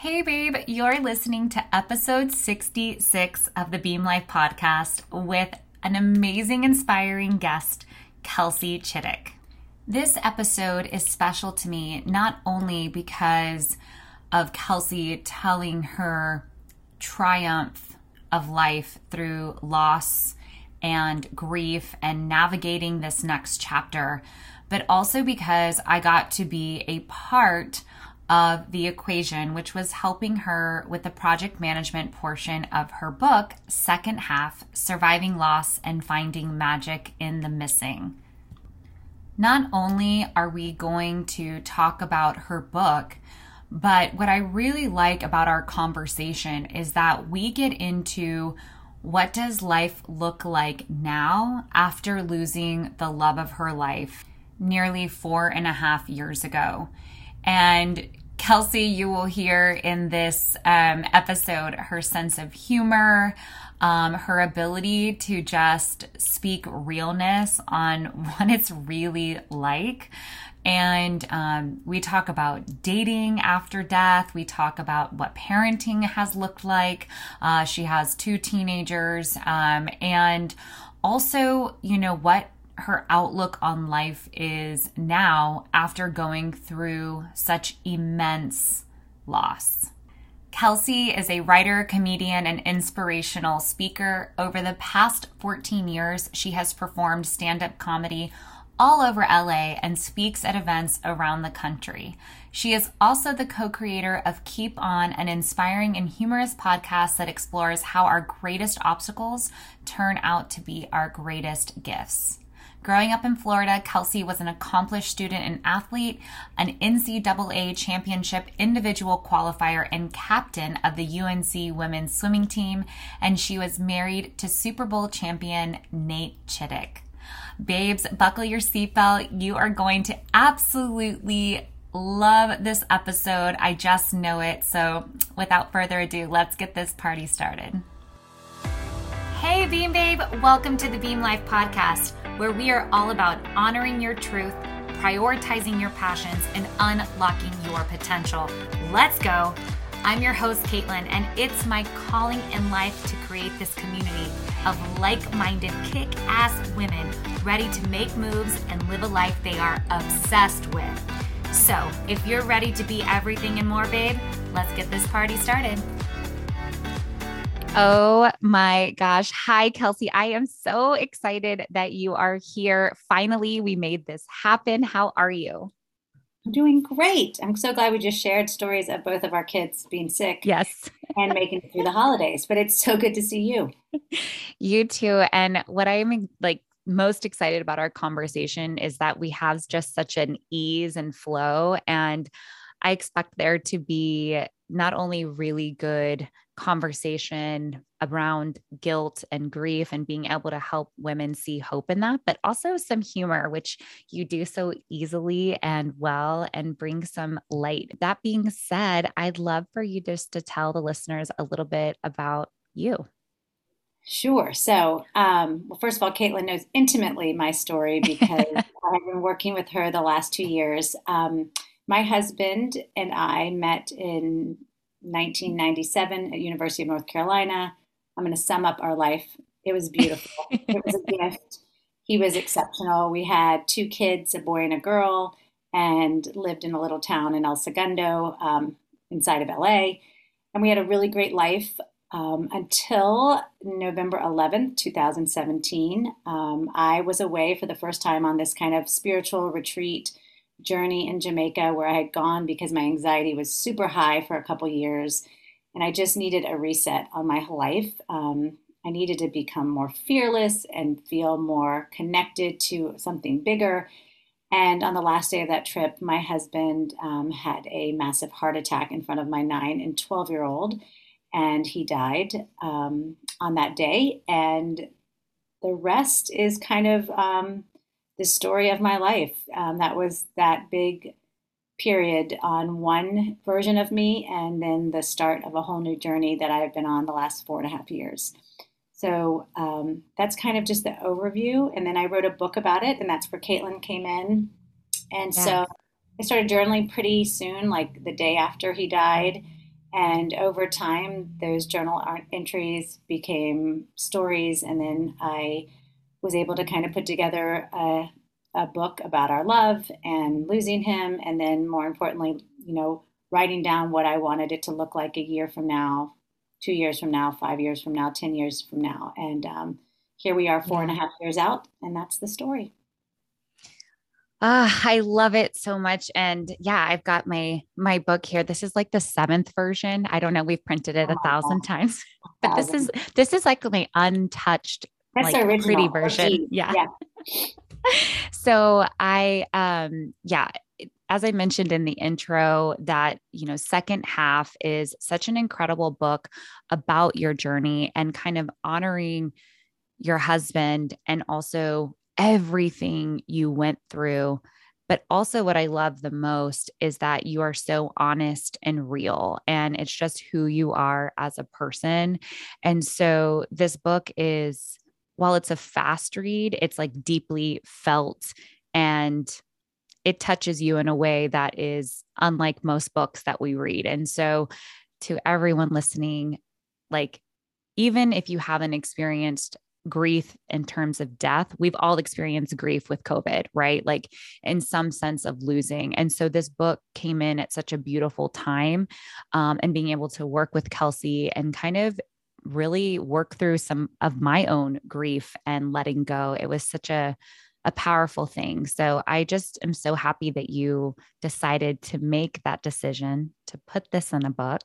Hey, babe, you're listening to episode 66 of the Beam Life podcast with an amazing, inspiring guest, Kelsey Chittick. This episode is special to me not only because of Kelsey telling her triumph of life through loss and grief and navigating this next chapter, but also because I got to be a part of the equation, which was helping her with the project management portion of her book, Second Half Surviving Loss and Finding Magic in the Missing. Not only are we going to talk about her book, but what I really like about our conversation is that we get into what does life look like now after losing the love of her life nearly four and a half years ago. And Kelsey, you will hear in this um, episode her sense of humor, um, her ability to just speak realness on what it's really like. And um, we talk about dating after death. We talk about what parenting has looked like. Uh, she has two teenagers. Um, and also, you know, what her outlook on life is now after going through such immense loss. Kelsey is a writer, comedian, and inspirational speaker. Over the past 14 years, she has performed stand up comedy all over LA and speaks at events around the country. She is also the co creator of KeepON, an inspiring and humorous podcast that explores how our greatest obstacles turn out to be our greatest gifts. Growing up in Florida, Kelsey was an accomplished student and athlete, an NCAA championship individual qualifier, and captain of the UNC women's swimming team, and she was married to Super Bowl champion Nate Chittick. Babes, buckle your seatbelt. You are going to absolutely love this episode. I just know it. So, without further ado, let's get this party started. Hey, Beam Babe, welcome to the Beam Life Podcast, where we are all about honoring your truth, prioritizing your passions, and unlocking your potential. Let's go. I'm your host, Caitlin, and it's my calling in life to create this community of like minded, kick ass women ready to make moves and live a life they are obsessed with. So, if you're ready to be everything and more, babe, let's get this party started. Oh my gosh. Hi, Kelsey. I am so excited that you are here. Finally, we made this happen. How are you? I'm doing great. I'm so glad we just shared stories of both of our kids being sick. Yes. and making it through the holidays. But it's so good to see you. You too. And what I'm like most excited about our conversation is that we have just such an ease and flow. And I expect there to be not only really good conversation around guilt and grief and being able to help women see hope in that, but also some humor, which you do so easily and well and bring some light. That being said, I'd love for you just to tell the listeners a little bit about you. Sure. So, um, well, first of all, Caitlin knows intimately my story because I've been working with her the last two years. Um, my husband and I met in 1997 at University of North Carolina. I'm going to sum up our life. It was beautiful. it was a gift. He was exceptional. We had two kids, a boy and a girl, and lived in a little town in El Segundo um, inside of LA. And we had a really great life um, until November 11th, 2017. Um, I was away for the first time on this kind of spiritual retreat journey in Jamaica where I had gone because my anxiety was super high for a couple years and I just needed a reset on my life. Um, I needed to become more fearless and feel more connected to something bigger. And on the last day of that trip, my husband um, had a massive heart attack in front of my nine and 12 year old, and he died um, on that day. And the rest is kind of um, the story of my life. Um, that was that big period on one version of me, and then the start of a whole new journey that I've been on the last four and a half years. So um, that's kind of just the overview. And then I wrote a book about it, and that's where Caitlin came in. And so I started journaling pretty soon, like the day after he died. And over time, those journal entries became stories. And then I was able to kind of put together a, a book about our love and losing him. And then, more importantly, you know, writing down what I wanted it to look like a year from now, two years from now, five years from now, 10 years from now. And um, here we are, four and a half years out, and that's the story. Ah, I love it so much. And yeah, I've got my my book here. This is like the seventh version. I don't know, we've printed it oh a thousand times. But this is this is like my untouched That's like original. pretty version. Yeah. yeah. so I um yeah, as I mentioned in the intro, that, you know, second half is such an incredible book about your journey and kind of honoring your husband and also everything you went through. But also, what I love the most is that you are so honest and real, and it's just who you are as a person. And so, this book is, while it's a fast read, it's like deeply felt and it touches you in a way that is unlike most books that we read. And so, to everyone listening, like, even if you haven't experienced grief in terms of death, we've all experienced grief with COVID, right? Like in some sense of losing. And so this book came in at such a beautiful time um, and being able to work with Kelsey and kind of really work through some of my own grief and letting go. It was such a a powerful thing. So I just am so happy that you decided to make that decision to put this in a book.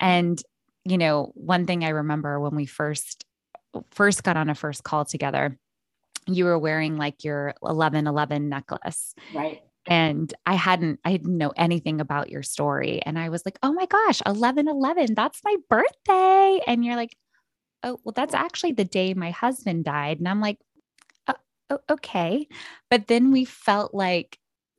And you know, one thing I remember when we first first got on a first call together, you were wearing like your 1111 necklace. Right. And I hadn't, I didn't know anything about your story. And I was like, oh my gosh, 1111, that's my birthday. And you're like, oh, well, that's actually the day my husband died. And I'm like, oh, oh, okay. But then we felt like,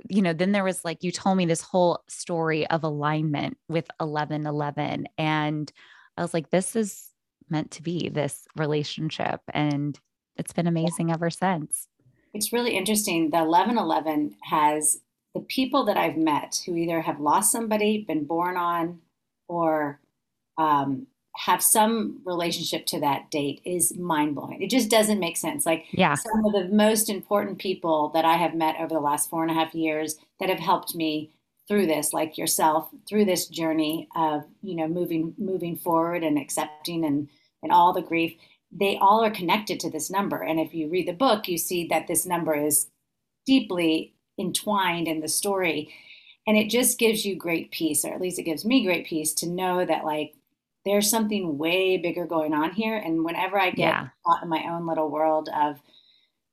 you know, then there was like, you told me this whole story of alignment with 1111. And I was like, this is meant to be this relationship. And it's been amazing ever since. It's really interesting. The 1111 has the people that I've met who either have lost somebody, been born on, or um, have some relationship to that date is mind blowing. It just doesn't make sense. Like yeah. some of the most important people that I have met over the last four and a half years that have helped me through this like yourself through this journey of you know moving moving forward and accepting and and all the grief they all are connected to this number and if you read the book you see that this number is deeply entwined in the story and it just gives you great peace or at least it gives me great peace to know that like there's something way bigger going on here and whenever i get yeah. caught in my own little world of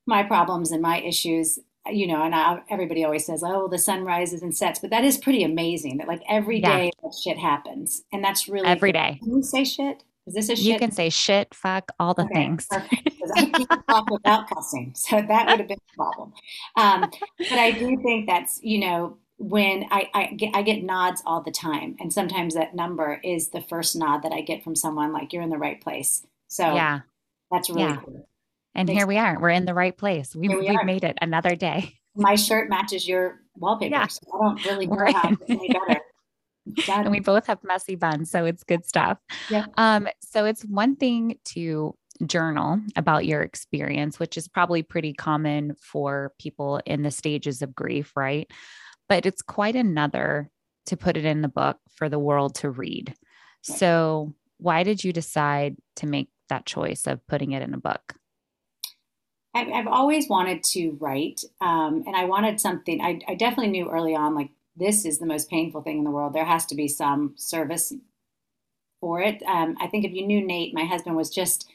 my problems and my issues you know, and I, everybody always says, "Oh, the sun rises and sets," but that is pretty amazing. That like every yeah. day that shit happens, and that's really every cool. day. Can you say shit? Is this a shit? You can say shit, fuck, all the okay, things. Because I can't talk without cussing, so that would have been a problem. Um, but I do think that's you know when I, I get I get nods all the time, and sometimes that number is the first nod that I get from someone like you're in the right place. So yeah, that's really yeah. cool. And Thanks. here we are. We're in the right place. We, we have made it another day. My shirt matches your wallpaper. Yeah. So I don't really know how any better. And we both have messy buns, so it's good stuff. Yeah. Um, so it's one thing to journal about your experience, which is probably pretty common for people in the stages of grief, right? But it's quite another to put it in the book for the world to read. So, why did you decide to make that choice of putting it in a book? I've always wanted to write, um, and I wanted something. I, I, definitely knew early on, like this is the most painful thing in the world. There has to be some service for it. Um, I think if you knew Nate, my husband was just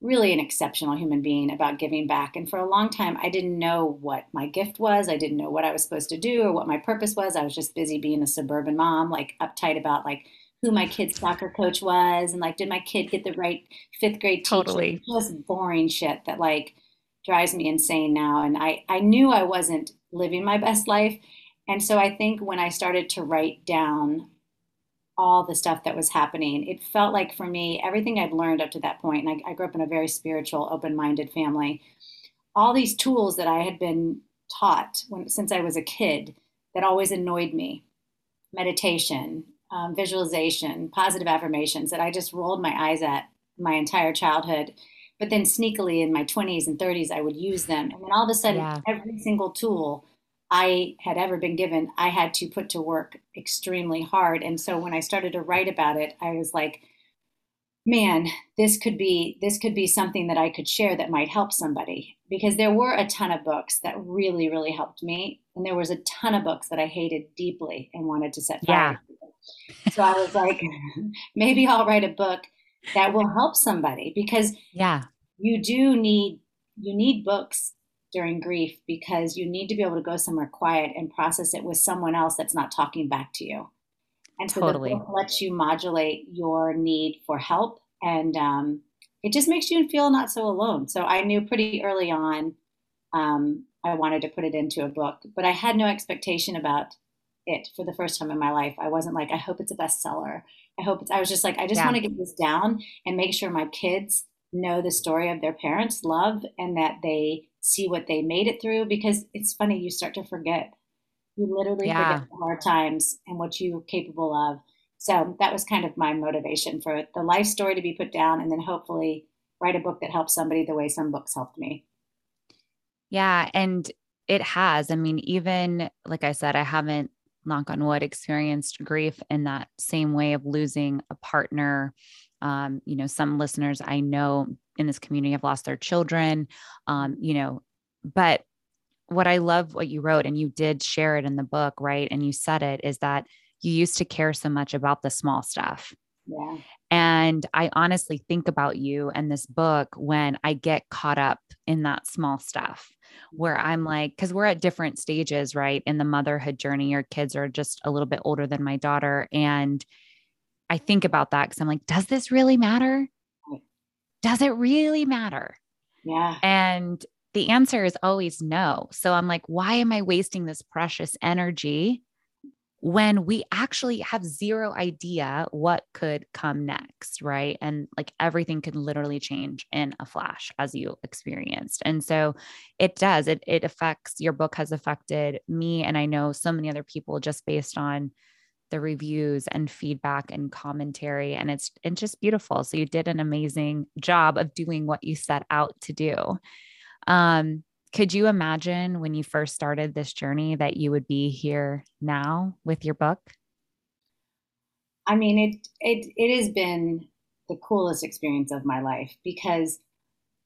really an exceptional human being about giving back. And for a long time, I didn't know what my gift was. I didn't know what I was supposed to do or what my purpose was. I was just busy being a suburban mom, like uptight about like who my kid's soccer coach was and like did my kid get the right fifth grade teacher? Totally. Just boring shit that like drives me insane now. And I, I knew I wasn't living my best life. And so I think when I started to write down all the stuff that was happening, it felt like for me, everything I'd learned up to that point, and I, I grew up in a very spiritual, open minded family, all these tools that I had been taught when, since I was a kid that always annoyed me meditation, um, visualization, positive affirmations that I just rolled my eyes at my entire childhood. But then sneakily in my 20s and 30s, I would use them. And then all of a sudden, yeah. every single tool I had ever been given, I had to put to work extremely hard. And so when I started to write about it, I was like, man, this could be this could be something that I could share that might help somebody. Because there were a ton of books that really, really helped me. And there was a ton of books that I hated deeply and wanted to set fire. Yeah. So I was like, maybe I'll write a book that will help somebody because yeah, you do need you need books during grief because you need to be able to go somewhere quiet and process it with someone else that's not talking back to you. And so totally. the book lets you modulate your need for help and um, it just makes you feel not so alone. So I knew pretty early on um, I wanted to put it into a book, but I had no expectation about it for the first time in my life. I wasn't like, I hope it's a bestseller. I hope it's, I was just like, I just yeah. want to get this down and make sure my kids know the story of their parents' love and that they see what they made it through because it's funny, you start to forget. You literally yeah. forget the hard times and what you're capable of. So that was kind of my motivation for the life story to be put down and then hopefully write a book that helps somebody the way some books helped me. Yeah. And it has. I mean, even like I said, I haven't, knock on wood, experienced grief in that same way of losing a partner. Um, you know, some listeners I know in this community have lost their children, um, you know, but what I love what you wrote, and you did share it in the book, right? And you said it is that you used to care so much about the small stuff. Yeah. And I honestly think about you and this book when I get caught up in that small stuff where I'm like, because we're at different stages, right? In the motherhood journey, your kids are just a little bit older than my daughter. And I think about that because I'm like, does this really matter? Does it really matter? Yeah. And the answer is always no. So I'm like, why am I wasting this precious energy when we actually have zero idea what could come next, right? And like everything can literally change in a flash as you experienced. And so it does, it, it affects your book has affected me. And I know so many other people just based on the reviews and feedback and commentary. And it's it's just beautiful. So you did an amazing job of doing what you set out to do. Um, could you imagine when you first started this journey that you would be here now with your book? I mean, it it it has been the coolest experience of my life because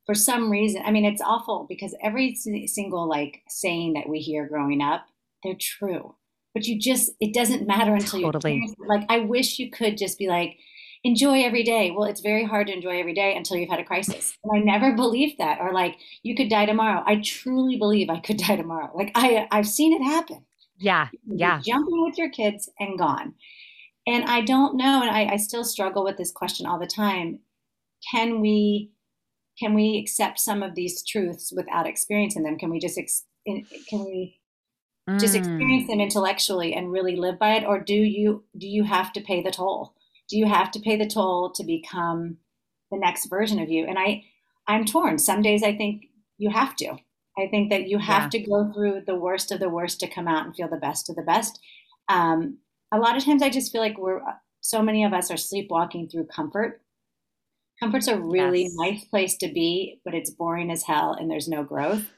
for some reason, I mean, it's awful because every single like saying that we hear growing up, they're true. But you just it doesn't matter until totally. you're like I wish you could just be like enjoy every day. Well, it's very hard to enjoy every day until you've had a crisis. And I never believed that. Or like, you could die tomorrow. I truly believe I could die tomorrow. Like I, I've seen it happen. Yeah. Yeah. Jumping with your kids and gone. And I don't know. And I, I still struggle with this question all the time. Can we, can we accept some of these truths without experiencing them? Can we just, ex- can we just experience them mm. intellectually and really live by it? Or do you, do you have to pay the toll? do you have to pay the toll to become the next version of you and i i'm torn some days i think you have to i think that you have yeah. to go through the worst of the worst to come out and feel the best of the best um, a lot of times i just feel like we're so many of us are sleepwalking through comfort comfort's a really yes. nice place to be but it's boring as hell and there's no growth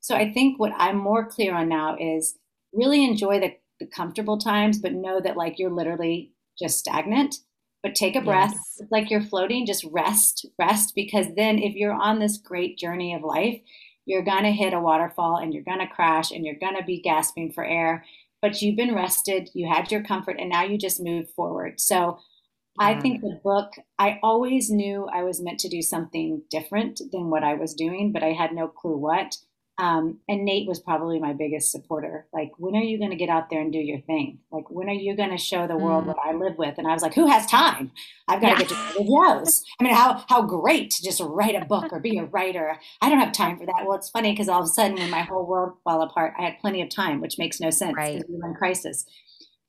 so i think what i'm more clear on now is really enjoy the, the comfortable times but know that like you're literally just stagnant. But take a breath yes. like you're floating just rest rest because then if you're on this great journey of life you're going to hit a waterfall and you're going to crash and you're going to be gasping for air but you've been rested you had your comfort and now you just move forward. So i think the book i always knew i was meant to do something different than what i was doing but i had no clue what um, and Nate was probably my biggest supporter. Like, when are you going to get out there and do your thing? Like, when are you going to show the world mm. what I live with? And I was like, who has time? I've got yeah. to get to videos. I mean, how how great to just write a book or be a writer. I don't have time for that. Well, it's funny because all of a sudden, when my whole world fell apart, I had plenty of time, which makes no sense because we were in crisis.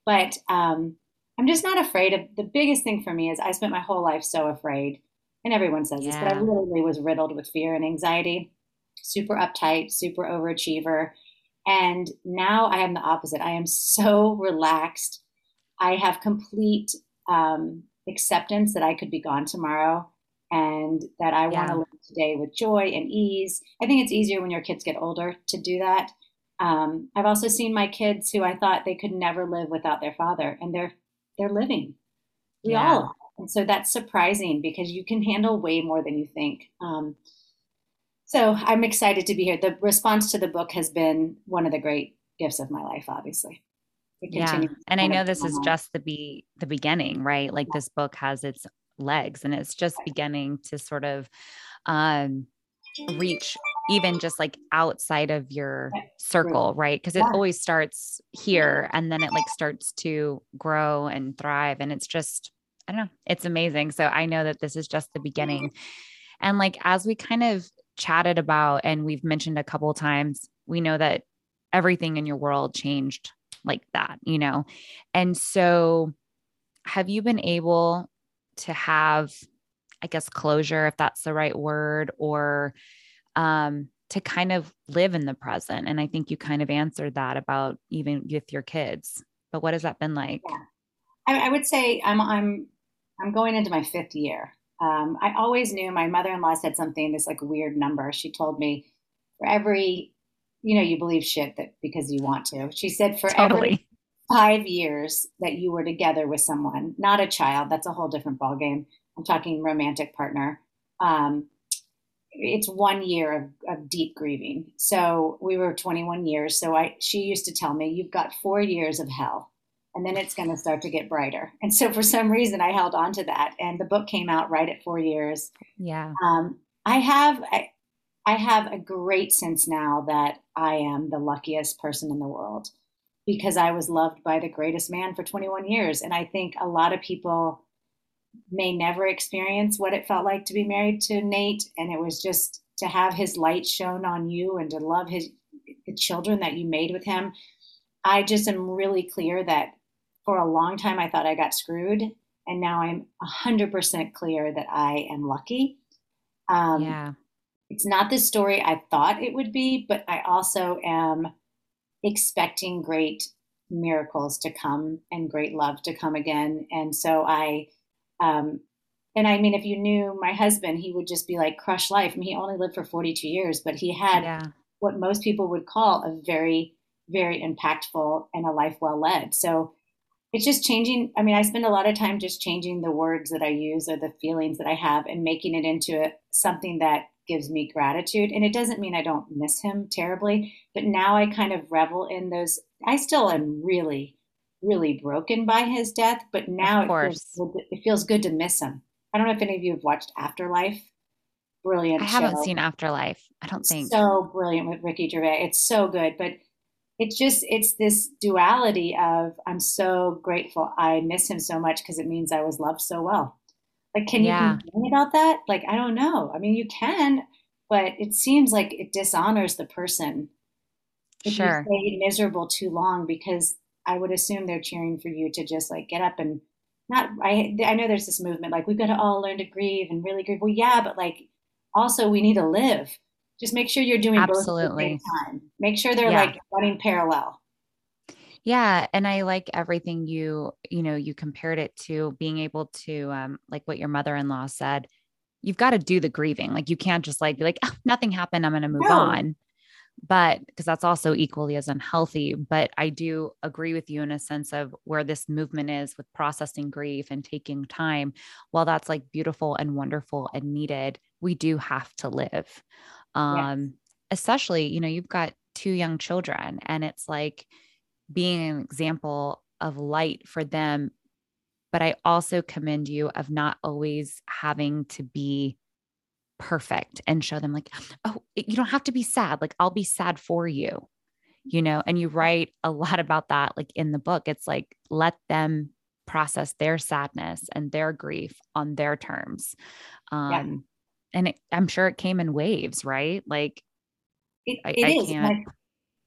But um, I'm just not afraid of. The biggest thing for me is I spent my whole life so afraid, and everyone says yeah. this, but I literally was riddled with fear and anxiety super uptight, super overachiever. And now I am the opposite. I am so relaxed. I have complete um, acceptance that I could be gone tomorrow and that I yeah. want to live today with joy and ease. I think it's easier when your kids get older to do that. Um, I've also seen my kids who I thought they could never live without their father, and they're they're living. We yeah. all, and so that's surprising because you can handle way more than you think. Um, so I'm excited to be here. The response to the book has been one of the great gifts of my life, obviously. Yeah, and I know this is just the be the beginning, right? Like yeah. this book has its legs, and it's just beginning to sort of um, reach even just like outside of your circle, right? Because it always starts here and then it like starts to grow and thrive. And it's just, I don't know, it's amazing. So I know that this is just the beginning. And like as we kind of chatted about, and we've mentioned a couple times, we know that everything in your world changed like that, you know? And so have you been able to have I guess closure, if that's the right word, or um, to kind of live in the present. And I think you kind of answered that about even with your kids. But what has that been like? Yeah. I, I would say I'm I'm I'm going into my fifth year. Um, I always knew my mother-in-law said something, this like weird number. She told me for every, you know, you believe shit that because you want to. She said for totally. every five years that you were together with someone, not a child, that's a whole different ballgame. I'm talking romantic partner. Um, it's one year of, of, deep grieving. So we were 21 years. So I, she used to tell me, you've got four years of hell and then it's going to start to get brighter. And so for some reason I held on to that and the book came out right at four years. Yeah. Um, I have, I, I have a great sense now that I am the luckiest person in the world because I was loved by the greatest man for 21 years. And I think a lot of people may never experience what it felt like to be married to Nate. And it was just to have his light shown on you and to love his the children that you made with him. I just am really clear that for a long time I thought I got screwed. And now I'm 100% clear that I am lucky. Um, yeah. It's not the story I thought it would be, but I also am expecting great miracles to come and great love to come again. And so I um, and I mean, if you knew my husband, he would just be like crush life. I mean, he only lived for 42 years, but he had yeah. what most people would call a very, very impactful and a life well led. So it's just changing. I mean, I spend a lot of time just changing the words that I use or the feelings that I have and making it into a, something that gives me gratitude. And it doesn't mean I don't miss him terribly, but now I kind of revel in those. I still am really really broken by his death, but now it feels, it feels good to miss him. I don't know if any of you have watched Afterlife. Brilliant. I haven't seen Afterlife. I don't think so brilliant with Ricky Gervais. It's so good, but it's just it's this duality of I'm so grateful. I miss him so much because it means I was loved so well. Like, can yeah. you complain about that? Like, I don't know. I mean, you can, but it seems like it dishonors the person if sure. you stay miserable too long because I would assume they're cheering for you to just like get up and not. I I know there's this movement like we've got to all learn to grieve and really grieve. Well, yeah, but like also we need to live. Just make sure you're doing Absolutely. both at the same time. Make sure they're yeah. like running parallel. Yeah, and I like everything you you know you compared it to being able to um like what your mother-in-law said. You've got to do the grieving. Like you can't just like be like oh, nothing happened. I'm going to move no. on but because that's also equally as unhealthy. But I do agree with you in a sense of where this movement is with processing grief and taking time. While that's like beautiful and wonderful and needed, we do have to live. Um, yes. Especially, you know, you've got two young children, and it's like being an example of light for them. But I also commend you of not always having to be perfect and show them like oh you don't have to be sad like i'll be sad for you you know and you write a lot about that like in the book it's like let them process their sadness and their grief on their terms um yeah. And it, i'm sure it came in waves right like it, it I, is. I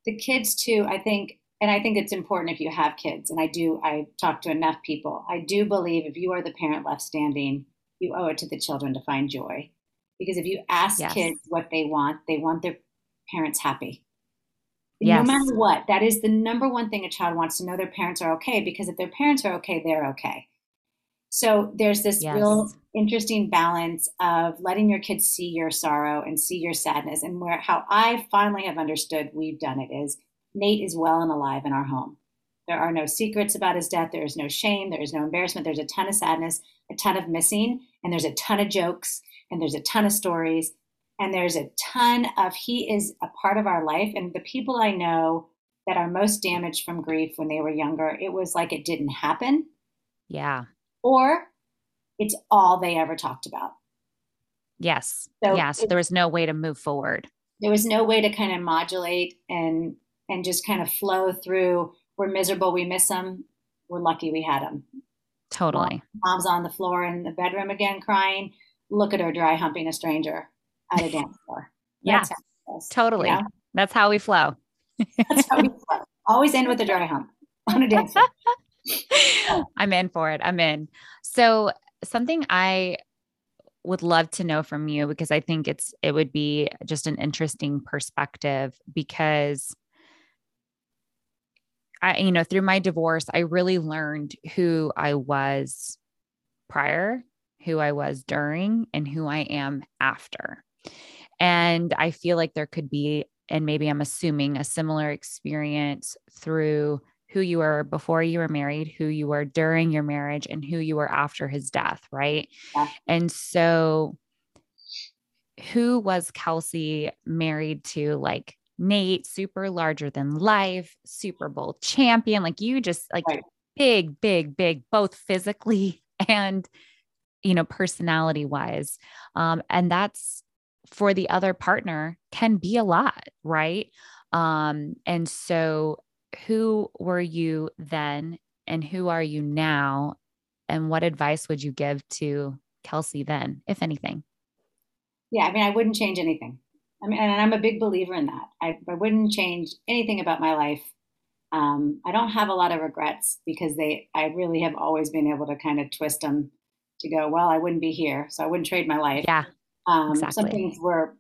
the kids too i think and i think it's important if you have kids and i do i talk to enough people i do believe if you are the parent left standing you owe it to the children to find joy because if you ask yes. kids what they want, they want their parents happy. Yes. No matter what, that is the number one thing a child wants to know their parents are okay because if their parents are okay, they're okay. So there's this yes. real interesting balance of letting your kids see your sorrow and see your sadness. And where how I finally have understood we've done it is Nate is well and alive in our home. There are no secrets about his death. There is no shame. There is no embarrassment. There's a ton of sadness, a ton of missing, and there's a ton of jokes, and there's a ton of stories, and there's a ton of he is a part of our life. And the people I know that are most damaged from grief when they were younger, it was like it didn't happen. Yeah. Or it's all they ever talked about. Yes. So yes. It, there was no way to move forward. There was no way to kind of modulate and and just kind of flow through. We're miserable. We miss them. We're lucky we had them. Totally. Mom's on the floor in the bedroom again crying. Look at her dry humping a stranger at a dance floor. yeah. totally. You know? That's how we flow. That's how we flow. Always end with a dry hump on a dance floor. I'm in for it. I'm in. So something I would love to know from you because I think it's it would be just an interesting perspective because I you know through my divorce I really learned who I was prior, who I was during and who I am after. And I feel like there could be and maybe I'm assuming a similar experience through who you were before you were married, who you were during your marriage, and who you were after his death, right? Yeah. And so, who was Kelsey married to? Like Nate, super larger than life, Super Bowl champion. Like you just like right. big, big, big, both physically and, you know, personality wise. Um, and that's for the other partner can be a lot, right? Um, and so who were you then and who are you now? And what advice would you give to Kelsey then, if anything? Yeah, I mean, I wouldn't change anything. I mean, and I'm a big believer in that. I, I wouldn't change anything about my life. Um, I don't have a lot of regrets because they, I really have always been able to kind of twist them to go, well, I wouldn't be here, so I wouldn't trade my life. Yeah. Um, exactly. Some things were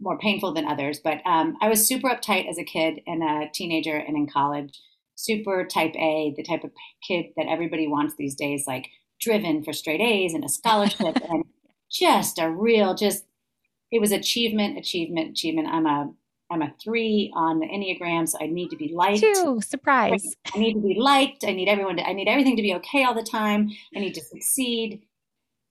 more painful than others. But um, I was super uptight as a kid and a teenager and in college. Super type A, the type of kid that everybody wants these days, like driven for straight A's and a scholarship and just a real, just it was achievement, achievement, achievement. I'm a I'm a three on the Enneagram, so I need to be liked. Two, surprise. I need to be liked. I need everyone to I need everything to be okay all the time. I need to succeed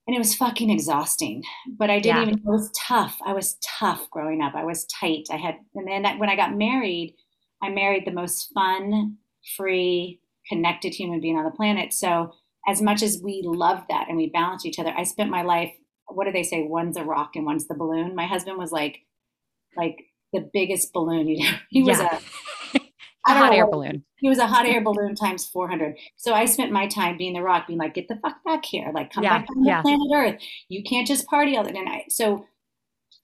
and it was fucking exhausting. But I didn't yeah. even. It was tough. I was tough growing up. I was tight. I had, and then when I got married, I married the most fun, free, connected human being on the planet. So as much as we loved that and we balanced each other, I spent my life. What do they say? One's a rock and one's the balloon. My husband was like, like the biggest balloon. You know, He was a a hot air balloon. He was a hot air balloon times 400. So I spent my time being the rock, being like, get the fuck back here. Like, come yeah, back on yeah. planet Earth. You can't just party all the night. So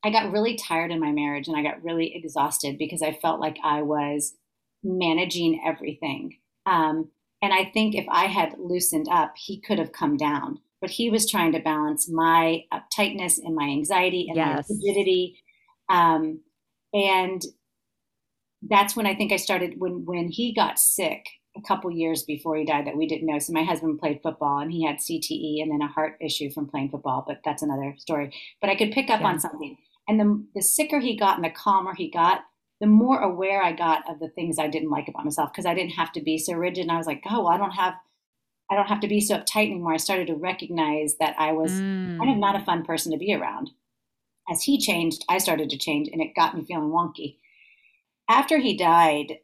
I got really tired in my marriage and I got really exhausted because I felt like I was managing everything. Um, and I think if I had loosened up, he could have come down. But he was trying to balance my uptightness and my anxiety and yes. my rigidity. Um, and that's when I think I started when when he got sick a couple years before he died that we didn't know. So my husband played football and he had CTE and then a heart issue from playing football, but that's another story. But I could pick up yeah. on something. And the the sicker he got and the calmer he got, the more aware I got of the things I didn't like about myself because I didn't have to be so rigid. And I was like, oh, well, I don't have I don't have to be so uptight anymore. I started to recognize that I was mm. kind of not a fun person to be around. As he changed, I started to change and it got me feeling wonky after he died,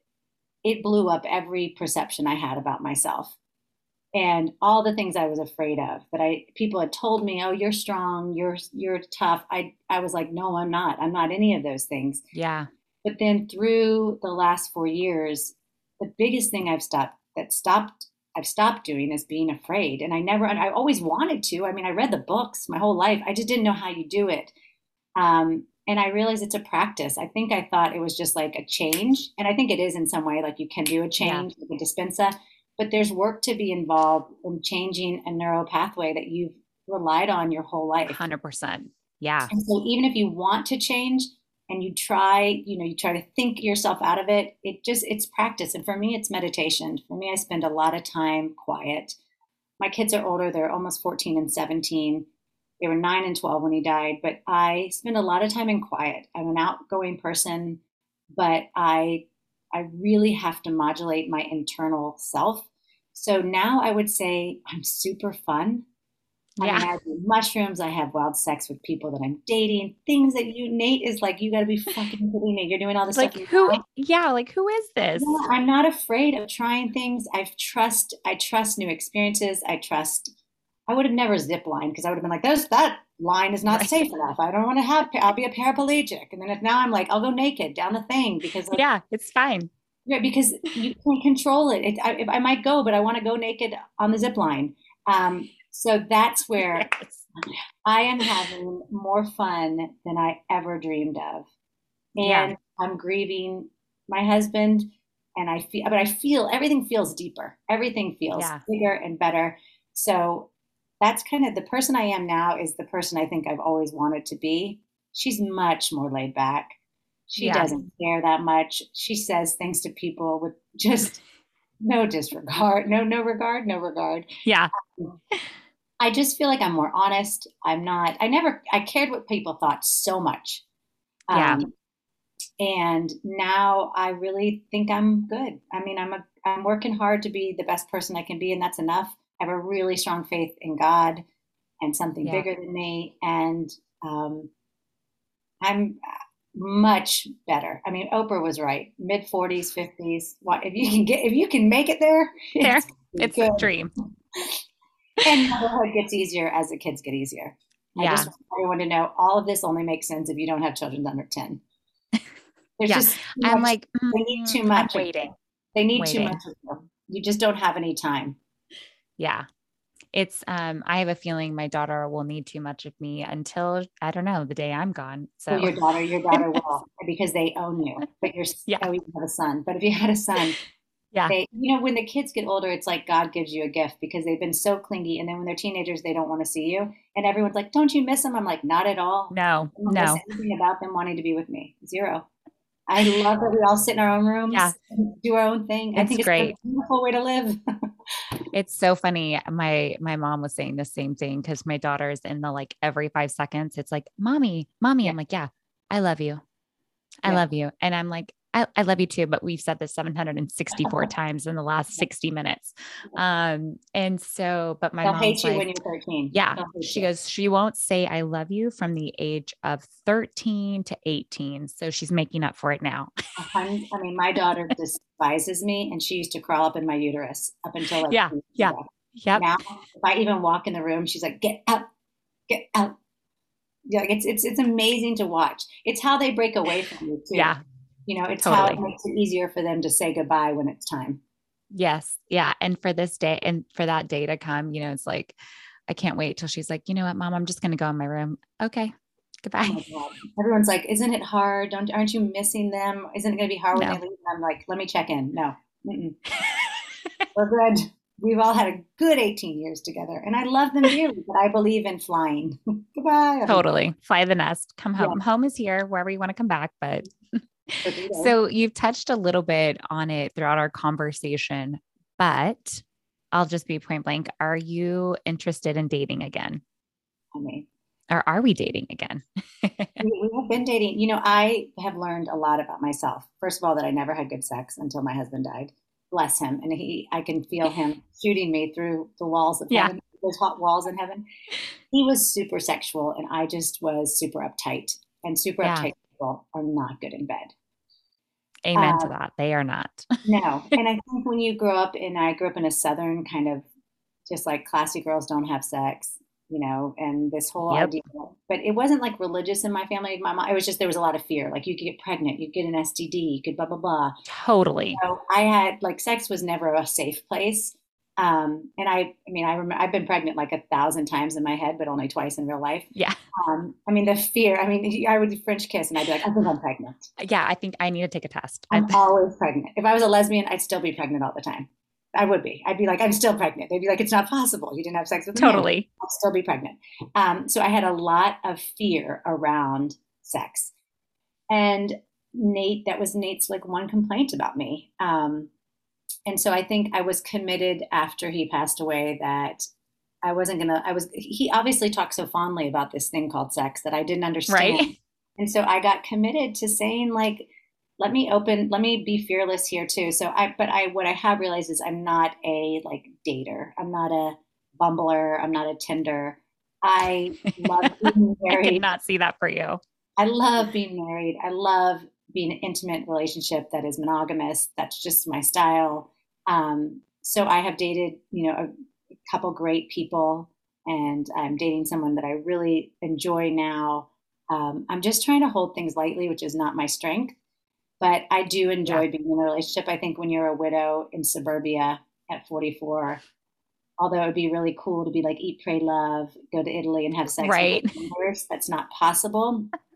it blew up every perception I had about myself and all the things I was afraid of that I people had told me, "Oh, you're strong, you're you're tough." I I was like, "No, I'm not. I'm not any of those things." Yeah. But then through the last 4 years, the biggest thing I've stopped that stopped I've stopped doing is being afraid. And I never I always wanted to. I mean, I read the books my whole life. I just didn't know how you do it. Um, and I realized it's a practice. I think I thought it was just like a change, and I think it is in some way. Like you can do a change, yeah. like a Dispenza, but there's work to be involved in changing a neural pathway that you've relied on your whole life. Hundred percent. Yeah. And so even if you want to change and you try, you know, you try to think yourself out of it, it just, it's practice. And for me, it's meditation. For me, I spend a lot of time quiet. My kids are older, they're almost 14 and 17. They were nine and 12 when he died, but I spend a lot of time in quiet. I'm an outgoing person, but I, I really have to modulate my internal self. So now I would say I'm super fun. Yeah. I have mushrooms. I have wild sex with people that I'm dating. Things that you, Nate, is like, you got to be fucking kidding me. You're doing all this like stuff. who? Yeah, like who is this? Yeah, I'm not afraid of trying things. I trust. I trust new experiences. I trust. I would have never zip line because I would have been like, "Those that line is not right. safe enough. I don't want to have. I'll be a paraplegic." And then if now I'm like, "I'll go naked down the thing because like, yeah, it's fine." Yeah, because you can't control it. it I, I, might go, but I want to go naked on the zip line. Um, so that's where yes. I am having more fun than I ever dreamed of. And yeah. I'm grieving my husband and I feel but I feel everything feels deeper. Everything feels yeah. bigger and better. So that's kind of the person I am now is the person I think I've always wanted to be. She's much more laid back. She yeah. doesn't care that much. She says things to people with just no disregard, no no regard, no regard. Yeah. Um, I just feel like I'm more honest. I'm not, I never, I cared what people thought so much. Yeah. Um, and now I really think I'm good. I mean, I'm a, I'm working hard to be the best person I can be, and that's enough. I have a really strong faith in God and something yeah. bigger than me, and um, I'm much better. I mean, Oprah was right. Mid 40s, 50s. What if you can get if you can make it there? There, it's, it's a dream and motherhood gets easier as the kids get easier. Yeah. I just want everyone to know all of this only makes sense if you don't have children under 10. There's yeah. just I'm like, mm, they need too much. I'm waiting. They need waiting. too much of you. You just don't have any time. Yeah. It's um I have a feeling my daughter will need too much of me until I don't know, the day I'm gone. So well, your daughter, your daughter will because they own you. But you're yeah. oh, you have a son. But if you had a son, yeah. They, you know, when the kids get older, it's like God gives you a gift because they've been so clingy. And then when they're teenagers, they don't want to see you. And everyone's like, don't you miss them? I'm like, not at all. No, no. anything about them wanting to be with me. Zero. I love that we all sit in our own rooms, yeah. do our own thing. It's I think it's great. a beautiful way to live. it's so funny. My my mom was saying the same thing because my daughter's in the like every five seconds, it's like, mommy, mommy. Yeah. I'm like, yeah, I love you. I yeah. love you. And I'm like, I, I, love you too, but we've said this 764 times in the last 60 minutes. Um, and so, but my mom hates you like, when you're 13. Yeah. She you. goes, she won't say I love you from the age of 13 to 18. So she's making up for it now. I mean, my daughter despises me and she used to crawl up in my uterus up until like, yeah. Yeah. Yeah. Now, if I even walk in the room, she's like, get out, get out. Yeah, it's it's it's amazing to watch. It's how they break away from you too. Yeah, you know, it's totally. how it makes it easier for them to say goodbye when it's time. Yes. Yeah. And for this day and for that day to come, you know, it's like, I can't wait till she's like, you know what, mom, I'm just going to go in my room. Okay. Goodbye. Oh Everyone's like, isn't it hard? Don't, aren't you missing them? Isn't it going to be hard no. when they leave? And I'm like, let me check in. No, we're good. We've all had a good 18 years together and I love them dearly, but I believe in flying. Goodbye. Totally. Fly the nest. Come home. Yeah. Home is here wherever you want to come back, but so you've touched a little bit on it throughout our conversation, but I'll just be point blank. Are you interested in dating again? I mean, or are we dating again? we, we have been dating. You know, I have learned a lot about myself. First of all, that I never had good sex until my husband died. Bless him. And he, I can feel him shooting me through the walls of yeah. heaven, those hot walls in heaven. He was super sexual, and I just was super uptight. And super yeah. uptight people are not good in bed. Amen uh, to that. They are not. no. And I think when you grow up, and I grew up in a Southern kind of just like classy girls don't have sex, you know, and this whole yep. idea. But it wasn't like religious in my family. My mom, it was just there was a lot of fear. Like you could get pregnant, you'd get an STD, you could blah blah blah. Totally. So I had like sex was never a safe place. Um, and I, I mean, I remember I've been pregnant like a thousand times in my head, but only twice in real life. Yeah. Um, I mean, the fear, I mean, I would French kiss and I'd be like, I think I'm pregnant. Yeah. I think I need to take a test. I'm always pregnant. If I was a lesbian, I'd still be pregnant all the time. I would be. I'd be like, I'm still pregnant. They'd be like, it's not possible. You didn't have sex with me. Totally. I'll still be pregnant. Um, so I had a lot of fear around sex. and Nate, that was Nate's like one complaint about me. Um, and so I think I was committed after he passed away that I wasn't gonna. I was. He obviously talked so fondly about this thing called sex that I didn't understand. Right. And so I got committed to saying like, let me open, let me be fearless here too. So I, but I, what I have realized is I'm not a like dater. I'm not a bumbler. I'm not a Tinder. I love being married. I could not see that for you. I love being married. I love being an intimate relationship that is monogamous. That's just my style. Um, so I have dated, you know, a, a couple great people, and I'm dating someone that I really enjoy now. Um, I'm just trying to hold things lightly, which is not my strength, but I do enjoy yeah. being in a relationship. I think when you're a widow in suburbia at 44, although it would be really cool to be like eat, pray, love, go to Italy and have sex right. members, that's not possible.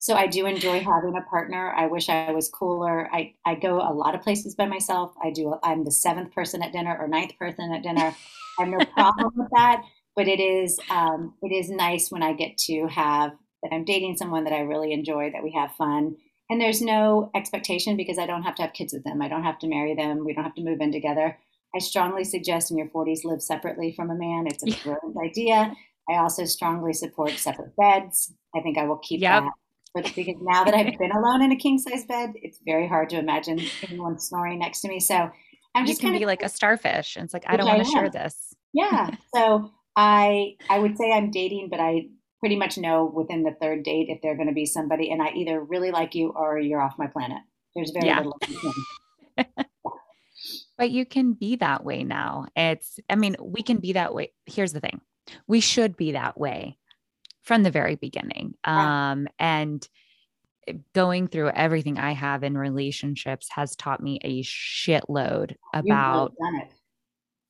So I do enjoy having a partner. I wish I was cooler. I, I go a lot of places by myself. I do. I'm the seventh person at dinner or ninth person at dinner. I have no problem with that. But it is um, it is nice when I get to have that I'm dating someone that I really enjoy, that we have fun, and there's no expectation because I don't have to have kids with them. I don't have to marry them. We don't have to move in together. I strongly suggest in your 40s live separately from a man. It's a brilliant idea. I also strongly support separate beds. I think I will keep yep. that but because now that I've been alone in a king size bed, it's very hard to imagine anyone snoring next to me. So I'm just going to be like a starfish. And it's like, I don't want to share this. Yeah. So I, I would say I'm dating, but I pretty much know within the third date if they're going to be somebody and I either really like you or you're off my planet. There's very yeah. little. but you can be that way now. It's, I mean, we can be that way. Here's the thing. We should be that way from the very beginning. Um, and going through everything I have in relationships has taught me a shitload about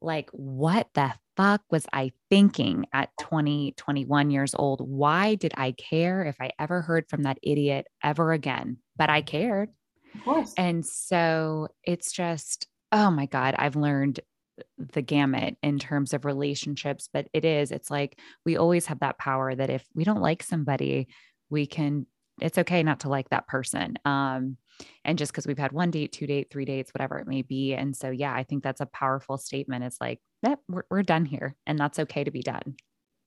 like what the fuck was I thinking at 20, 21 years old? Why did I care if I ever heard from that idiot ever again? But I cared. Of course. And so it's just, oh my God, I've learned the gamut in terms of relationships, but it is, it's like we always have that power that if we don't like somebody, we can, it's okay not to like that person. Um, and just because we've had one date, two date, three dates, whatever it may be. And so, yeah, I think that's a powerful statement. It's like, that we're, we're done here and that's okay to be done.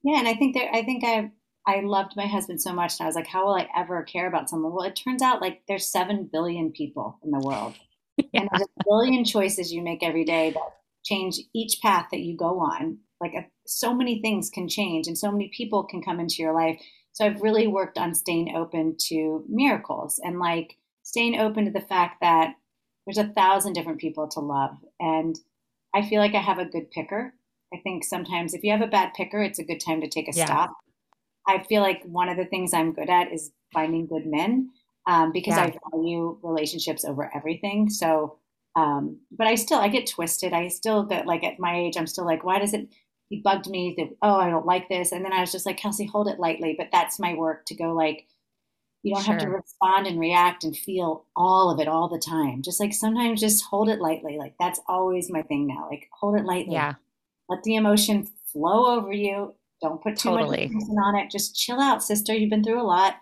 Yeah. And I think that, I think I, I loved my husband so much. And I was like, how will I ever care about someone? Well, it turns out like there's 7 billion people in the world. Yeah. And there's a billion choices you make every day that change each path that you go on. Like a, uh, so many things can change and so many people can come into your life. So I've really worked on staying open to miracles and like staying open to the fact that there's a thousand different people to love. And I feel like I have a good picker. I think sometimes if you have a bad picker, it's a good time to take a yeah. stop. I feel like one of the things I'm good at is finding good men um, because yeah. I value relationships over everything. So um, but I still, I get twisted. I still get like at my age, I'm still like, why does it, he bugged me that, oh, I don't like this. And then I was just like, Kelsey, hold it lightly. But that's my work to go like, you don't sure. have to respond and react and feel all of it all the time. Just like sometimes just hold it lightly. Like that's always my thing now. Like hold it lightly. Yeah. Let the emotion flow over you. Don't put too totally. much on it. Just chill out, sister. You've been through a lot.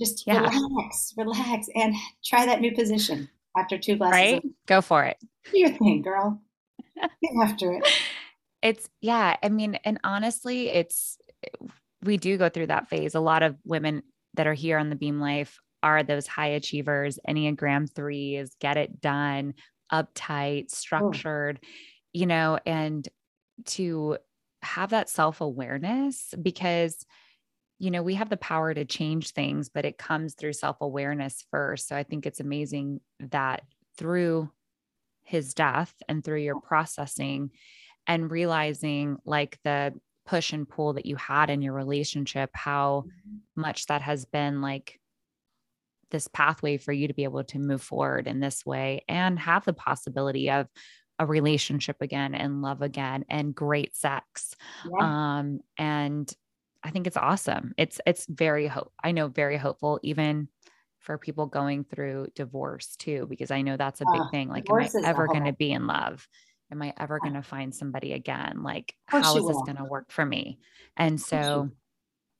Just yeah. relax, relax, and try that new position after two glasses. Right? Go for it. Do your thing, girl. Get after it. It's yeah. I mean, and honestly, it's we do go through that phase. A lot of women that are here on the Beam Life are those high achievers, Enneagram threes, get it done, uptight, structured, oh. you know, and to have that self awareness because you know, we have the power to change things, but it comes through self awareness first. So I think it's amazing that through his death and through your processing and realizing like the push and pull that you had in your relationship, how mm-hmm. much that has been like this pathway for you to be able to move forward in this way and have the possibility of a relationship again and love again and great sex. Yeah. Um, and I think it's awesome. It's it's very hope. I know very hopeful even for people going through divorce too, because I know that's a big uh, thing. Like, am I ever going to be in love? Am I ever going to find somebody again? Like, how is this going to work for me? And so,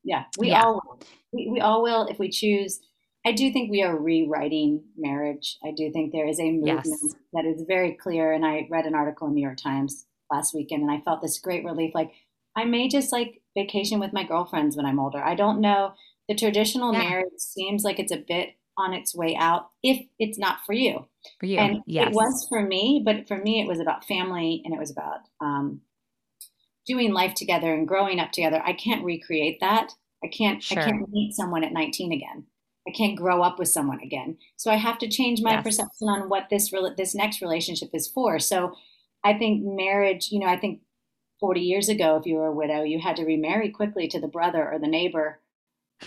yeah, we yeah. all we, we all will if we choose. I do think we are rewriting marriage. I do think there is a movement yes. that is very clear. And I read an article in New York Times last weekend and I felt this great relief. Like I may just like vacation with my girlfriends when I'm older. I don't know. The traditional yeah. marriage seems like it's a bit on its way out if it's not for you. For you, and yes. it was for me, but for me, it was about family and it was about um, doing life together and growing up together. I can't recreate that. I can't. Sure. I can't meet someone at 19 again. I can't grow up with someone again. So I have to change my yes. perception on what this re- this next relationship is for. So I think marriage. You know, I think 40 years ago, if you were a widow, you had to remarry quickly to the brother or the neighbor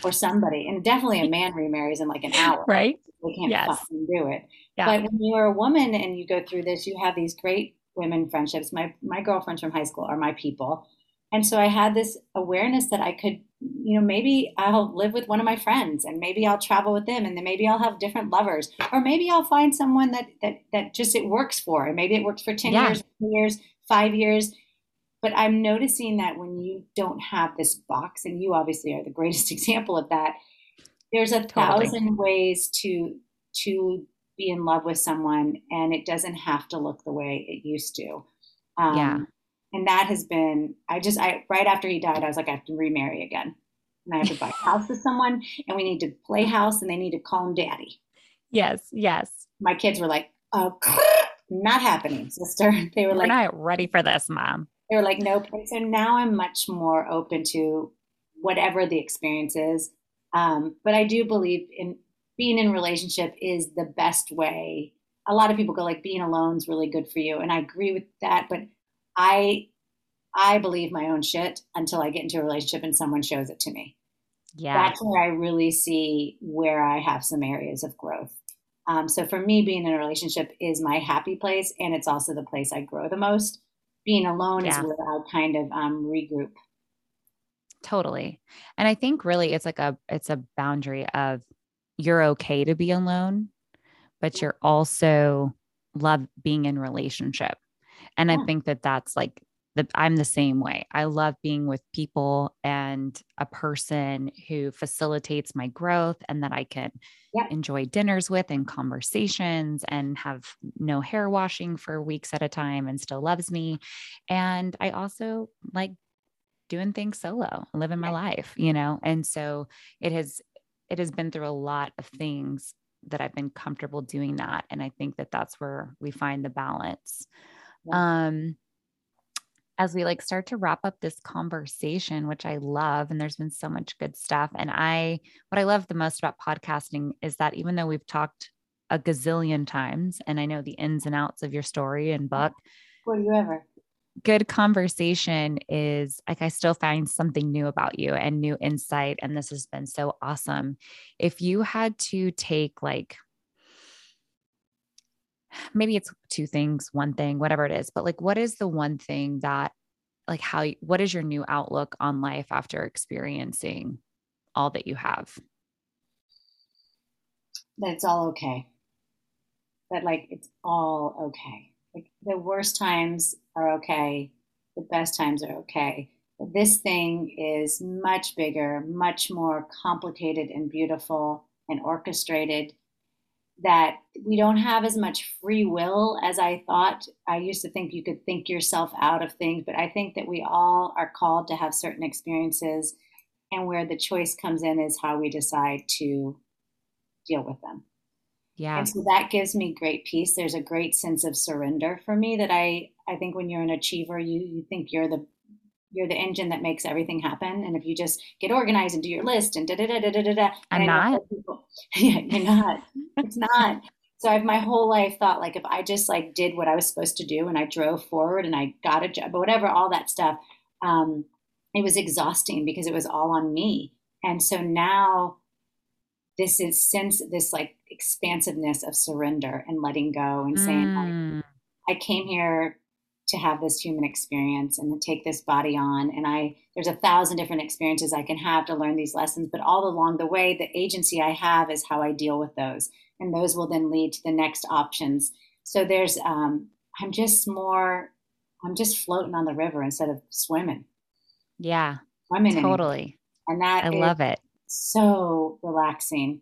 or somebody. And definitely a man remarries in like an hour. Right. They can't yes. do it. Yeah. But when you're a woman and you go through this, you have these great women friendships. My my girlfriends from high school are my people. And so I had this awareness that I could, you know, maybe I'll live with one of my friends and maybe I'll travel with them and then maybe I'll have different lovers. Or maybe I'll find someone that that that just it works for. And maybe it works for 10 yeah. years, years, five years but I'm noticing that when you don't have this box, and you obviously are the greatest example of that, there's a totally. thousand ways to to be in love with someone, and it doesn't have to look the way it used to. Um, yeah. And that has been, I just, I right after he died, I was like, I have to remarry again, and I have to buy a house with someone, and we need to play house, and they need to call him daddy. Yes, yes. My kids were like, oh, not happening, sister. They were We're like, not ready for this, mom they were like, nope. And so now I'm much more open to whatever the experience is. Um, but I do believe in being in relationship is the best way. A lot of people go like being alone is really good for you, and I agree with that. But I, I believe my own shit until I get into a relationship and someone shows it to me. Yeah, that's where I really see where I have some areas of growth. Um, so for me, being in a relationship is my happy place, and it's also the place I grow the most being alone yeah. is where I kind of um, regroup. Totally. And I think really it's like a it's a boundary of you're okay to be alone, but you're also love being in relationship. And yeah. I think that that's like the, I'm the same way. I love being with people and a person who facilitates my growth and that I can yeah. enjoy dinners with and conversations and have no hair washing for weeks at a time and still loves me. And I also like doing things solo, living my life, you know? And so it has, it has been through a lot of things that I've been comfortable doing that. And I think that that's where we find the balance. Yeah. Um, as we like start to wrap up this conversation which i love and there's been so much good stuff and i what i love the most about podcasting is that even though we've talked a gazillion times and i know the ins and outs of your story and book Will you ever good conversation is like I still find something new about you and new insight and this has been so awesome. If you had to take like maybe it's two things, one thing, whatever it is, but like, what is the one thing that, like, how, what is your new outlook on life after experiencing all that you have? That it's all okay. That, like, it's all okay. Like, the worst times are okay, the best times are okay. This thing is much bigger, much more complicated and beautiful and orchestrated that we don't have as much free will as I thought. I used to think you could think yourself out of things, but I think that we all are called to have certain experiences, and where the choice comes in is how we decide to deal with them. Yeah. And so that gives me great peace. There's a great sense of surrender for me that I I think when you're an achiever, you you think you're the you're the engine that makes everything happen. And if you just get organized and do your list and da da da da da da, I'm not. People, yeah, you're not. it's not. So I've my whole life thought like if I just like did what I was supposed to do and I drove forward and I got a job, but whatever, all that stuff, um, it was exhausting because it was all on me. And so now this is since this like expansiveness of surrender and letting go and saying mm. like, I came here to have this human experience and to take this body on. And i there's a thousand different experiences i can have to learn these lessons but all along the way the agency i have is how i deal with those. And those will then lead to the next options. So there's um, i'm just more i'm just floating on the river instead of swimming. Yeah swimming totally. and that i love it. so relaxing.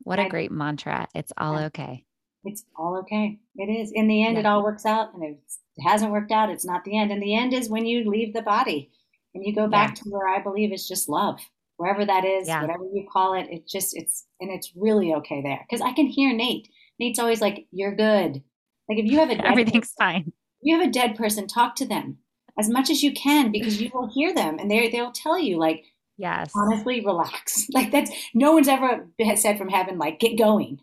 What a I, great mantra. It's all yeah. okay. It's all okay. It is. In the end, yeah. it all works out. And if it hasn't worked out, it's not the end. And the end is when you leave the body and you go back to where I believe is just love. Wherever that is, whatever you call it, it just, it's, and it's really okay there. Cause I can hear Nate. Nate's always like, you're good. Like if you have a everything's fine. You have a dead person, talk to them as much as you can because you will hear them and they they'll tell you like yes honestly relax like that's no one's ever said from heaven like get going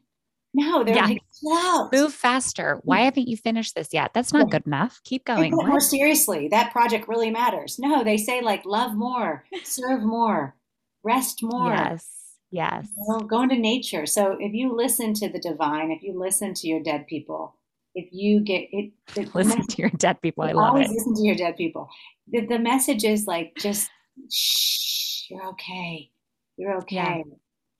no they're yeah. like Slow. move faster. Mm. Why haven't you finished this yet? That's not good enough. Keep going. more seriously. That project really matters. No they say like love more serve more rest more. Yes. Yes. You know, go into nature. So if you listen to the divine if you listen to your dead people if you get it, listen message, to your dead people. I love always it. Listen to your dead people. The, the message is like just shh, you're okay, you're okay, yeah.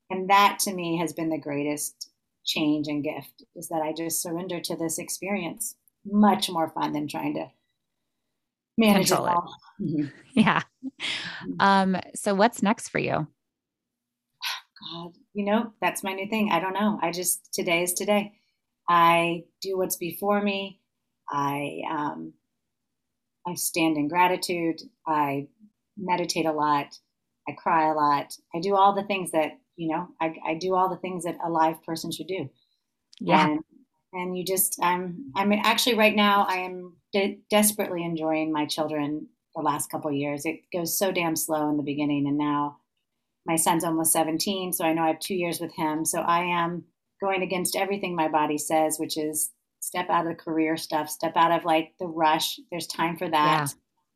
and that to me has been the greatest change and gift is that I just surrender to this experience. Much more fun than trying to manage Control it all. Mm-hmm. Yeah. Mm-hmm. Um. So what's next for you? God, you know that's my new thing. I don't know. I just today is today. I do what's before me. I um, I stand in gratitude. I meditate a lot. I cry a lot. I do all the things that you know. I, I do all the things that a live person should do. Yeah. And, and you just I'm I'm actually right now I am de- desperately enjoying my children the last couple years. It goes so damn slow in the beginning, and now my son's almost 17, so I know I have two years with him. So I am going against everything my body says, which is step out of the career stuff, step out of like the rush. There's time for that.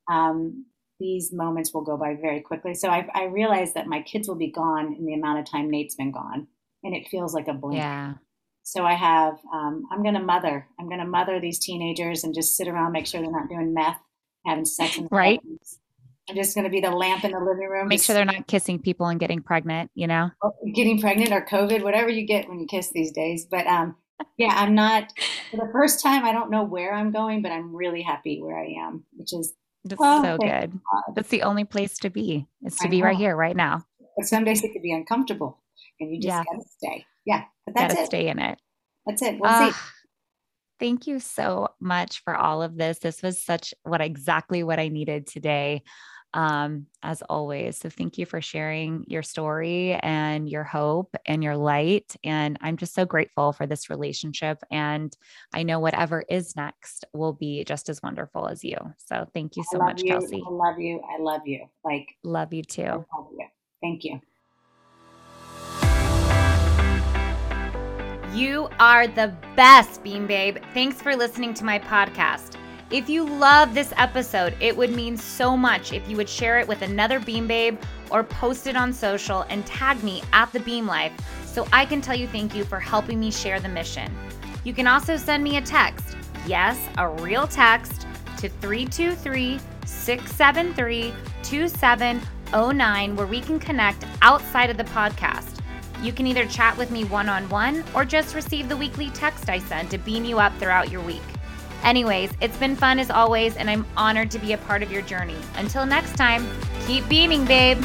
Yeah. Um, these moments will go by very quickly. So I, I realize that my kids will be gone in the amount of time Nate's been gone, and it feels like a blink. Yeah. So I have, um, I'm going to mother. I'm going to mother these teenagers and just sit around, make sure they're not doing meth, having sex in the right. I'm just going to be the lamp in the living room. Make sure they're not kissing people and getting pregnant, you know? Oh, getting pregnant or COVID, whatever you get when you kiss these days. But um, yeah, I'm not, for the first time, I don't know where I'm going, but I'm really happy where I am, which is That's oh, so good. God. That's the only place to be, is to I be know. right here, right now. But some days it could be uncomfortable and you just yeah. gotta stay. Yeah, but that's gotta it. stay in it. That's it. We'll uh, see. Thank you so much for all of this. This was such what exactly what I needed today um, as always. So thank you for sharing your story and your hope and your light. And I'm just so grateful for this relationship. And I know whatever is next will be just as wonderful as you. So thank you so much, you. Kelsey. I love you. I love you. Like, love you too. Love you. Thank you. You are the best, Beam Babe. Thanks for listening to my podcast. If you love this episode, it would mean so much if you would share it with another Beam Babe or post it on social and tag me at the Beam Life so I can tell you thank you for helping me share the mission. You can also send me a text, yes, a real text, to 323 673 2709 where we can connect outside of the podcast. You can either chat with me one on one or just receive the weekly text I send to beam you up throughout your week. Anyways, it's been fun as always, and I'm honored to be a part of your journey. Until next time, keep beaming, babe.